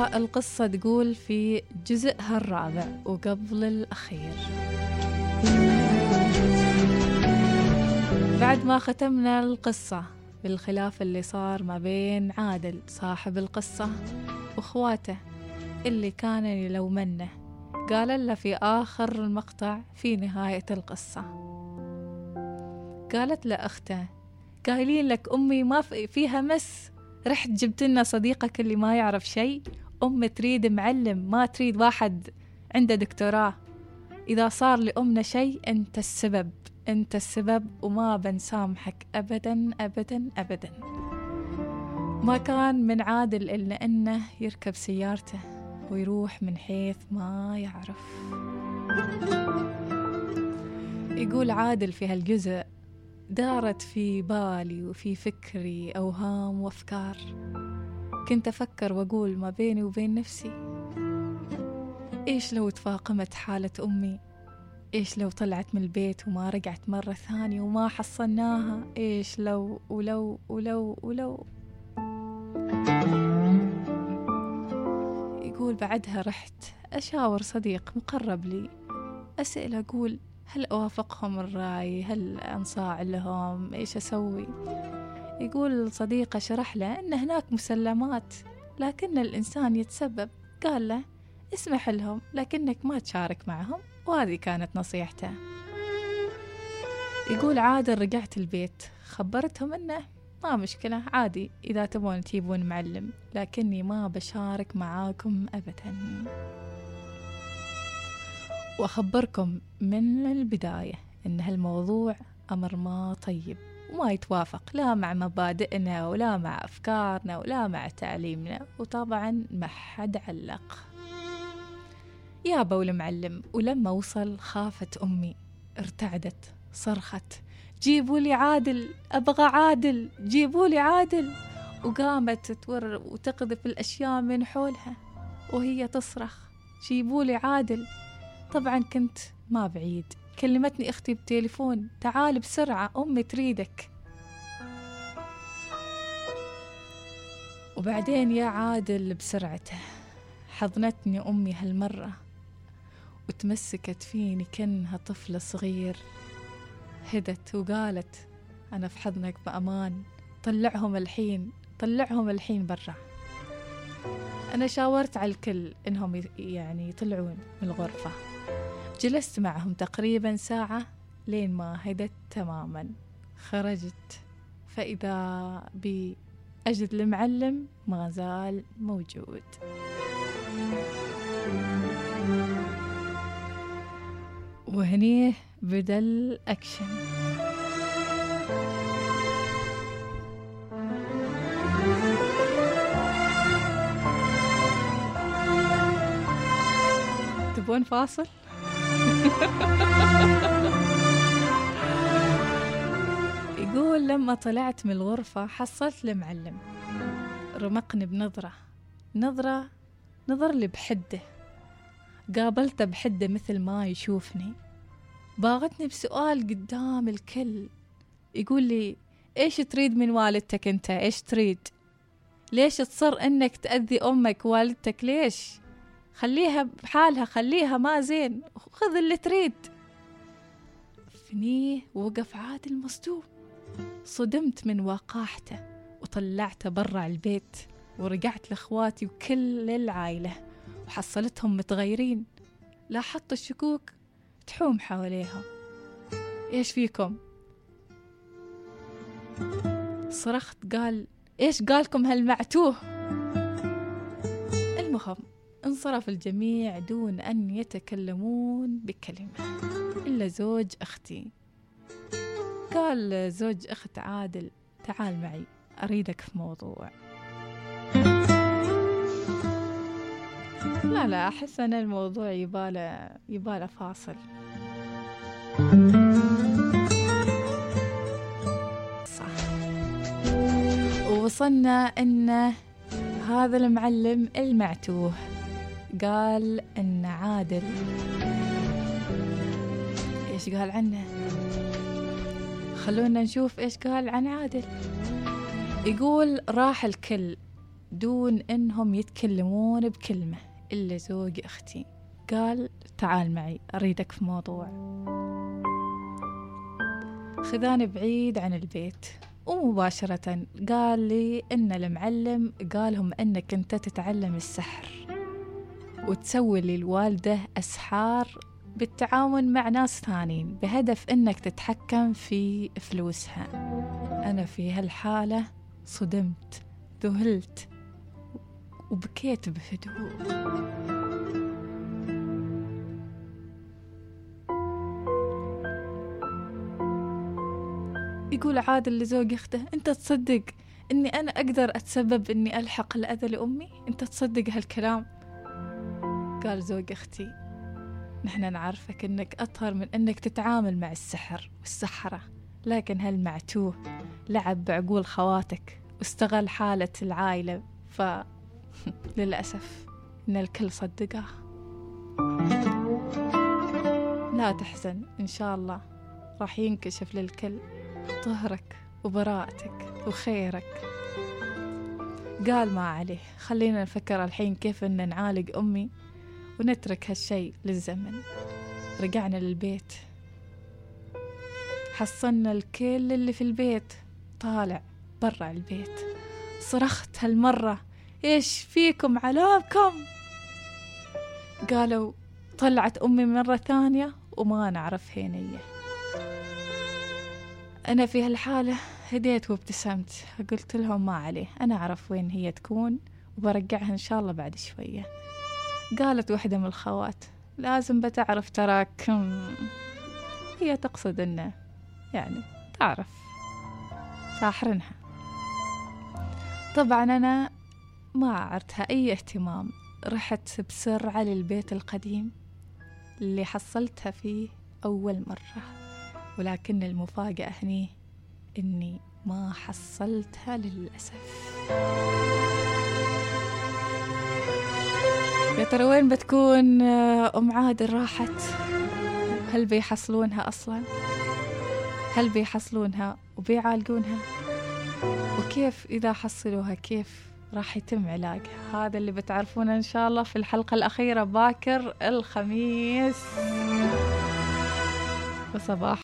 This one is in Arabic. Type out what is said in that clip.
والقصة تقول في جزءها الرابع وقبل الأخير. بعد ما ختمنا القصة بالخلاف اللي صار ما بين عادل صاحب القصة وأخواته اللي كان يلومنه قال له في آخر المقطع في نهاية القصة. قالت له أخته قايلين لك أمي ما فيها مس رحت جبت لنا صديقك اللي ما يعرف شيء أم تريد معلم ما تريد واحد عنده دكتوراه. إذا صار لأمنا شيء أنت السبب. أنت السبب وما بنسامحك. أبدا أبدا أبدا. ما كان من عادل إلا أنه يركب سيارته ويروح من حيث ما يعرف. يقول عادل في هالجزء دارت في بالي وفي فكري أوهام وأفكار. كنت أفكر وأقول ما بيني وبين نفسي إيش لو تفاقمت حالة أمي؟ إيش لو طلعت من البيت وما رجعت مرة ثانية وما حصلناها إيش لو ولو ولو ولو؟ يقول بعدها رحت أشاور صديق مقرب لي أسأل أقول هل أوافقهم الرأي؟ هل أنصاع لهم؟ إيش أسوي؟ يقول صديقة شرح له أن هناك مسلمات لكن الإنسان يتسبب. قال له اسمح لهم لكنك ما تشارك معهم وهذه كانت نصيحته. يقول عادل رجعت البيت. خبرتهم أنه ما مشكلة عادي إذا تبون تجيبون معلم لكني ما بشارك معاكم أبدا. وأخبركم من البداية أن هالموضوع أمر ما طيب. وما يتوافق لا مع مبادئنا ولا مع أفكارنا ولا مع تعليمنا وطبعا ما حد علق. يا بو المعلم ولما وصل خافت أمي ارتعدت صرخت جيبوا لي عادل أبغى عادل جيبوا لي عادل. وقامت تور وتقذف الأشياء من حولها وهي تصرخ جيبوا لي عادل. طبعا كنت ما بعيد. كلمتني أختي بتليفون. تعال بسرعة أمي تريدك. وبعدين يا عادل بسرعته حضنتني أمي هالمرة وتمسكت فيني كأنها طفل صغير. هدت وقالت أنا في حضنك بأمان طلعهم الحين طلعهم الحين برا. أنا شاورت على الكل إنهم يعني يطلعون من الغرفة. جلست معهم تقريبا ساعة لين ما هدت تماما. خرجت. فإذا بأجد المعلم ما زال موجود. وهنيه بدأ الأكشن. تبون فاصل؟ يقول لما طلعت من الغرفة حصلت المعلم رمقني بنظرة. نظرة نظر لي بحدة. قابلته بحدة مثل ما يشوفني. باغتني بسؤال قدام الكل. يقول لي إيش تريد من والدتك أنت؟ إيش تريد؟ ليش تصر إنك تأذي أمك والدتك ليش؟ خليها بحالها خليها ما زين. خذ اللي تريد. فنيه وقف عادل مصدوم. صدمت من وقاحته وطلعته برا البيت ورجعت لإخواتي وكل العائلة وحصلتهم متغيرين. لاحظت الشكوك تحوم حواليهم إيش فيكم؟ صرخت قال إيش قالكم هالمعتوه؟ المهم انصرف الجميع دون أن يتكلمون بكلمة. إلا زوج أختي. قال زوج أخت عادل تعال معي أريدك في موضوع. لا لا أحس أن الموضوع يباله يباله فاصل. صح. ووصلنا أن هذا المعلم المعتوه. قال أن عادل. إيش قال عنه؟ خلونا نشوف إيش قال عن عادل. يقول راح الكل دون إنهم يتكلمون بكلمة إلا زوج أختي. قال تعال معي أريدك في موضوع. خذاني بعيد عن البيت. ومباشرة قال لي إن المعلم قالهم إنك أنت تتعلم السحر. وتسوي للوالدة أسحار بالتعاون مع ناس ثانيين بهدف إنك تتحكم في فلوسها. أنا في هالحالة صدمت ذهلت وبكيت بهدوء. يقول عادل لزوج أخته أنت تصدق إني أنا أقدر أتسبب إني ألحق الأذى لأمي؟ أنت تصدق هالكلام؟ قال زوج أختي نحن نعرفك إنك أطهر من إنك تتعامل مع السحر والسحرة لكن هالمعتوه لعب بعقول خواتك واستغل حالة العائلة ف للأسف إن الكل صدقه. لا تحزن إن شاء الله راح ينكشف للكل طهرك وبراءتك وخيرك. قال ما عليه خلينا نفكر الحين كيف إن نعالج أمي ونترك هالشي للزمن. رجعنا للبيت. حصلنا الكل اللي في البيت. طالع برا البيت. صرخت هالمرة إيش فيكم علابكم؟ قالوا طلعت أمي مرة ثانية وما نعرف هينية. أنا في هالحالة هديت وابتسمت. قلت لهم ما عليه أنا أعرف وين هي تكون وبرجعها إن شاء الله بعد شوية. قالت واحدة من الخوات لازم بتعرف تراك هي تقصد إنه يعني تعرف ساحرنها طبعا أنا ما أعرتها أي اهتمام رحت بسرعة للبيت القديم اللي حصلتها فيه أول مرة ولكن المفاجأة هني إني ما حصلتها للأسف. يا ترى وين بتكون أم عادل راحت؟ هل بيحصلونها أصلا؟ هل بيحصلونها وبيعالجونها؟ وكيف إذا حصلوها كيف راح يتم علاجها؟ هذا اللي بتعرفونه إن شاء الله في الحلقة الأخيرة باكر الخميس. وصباح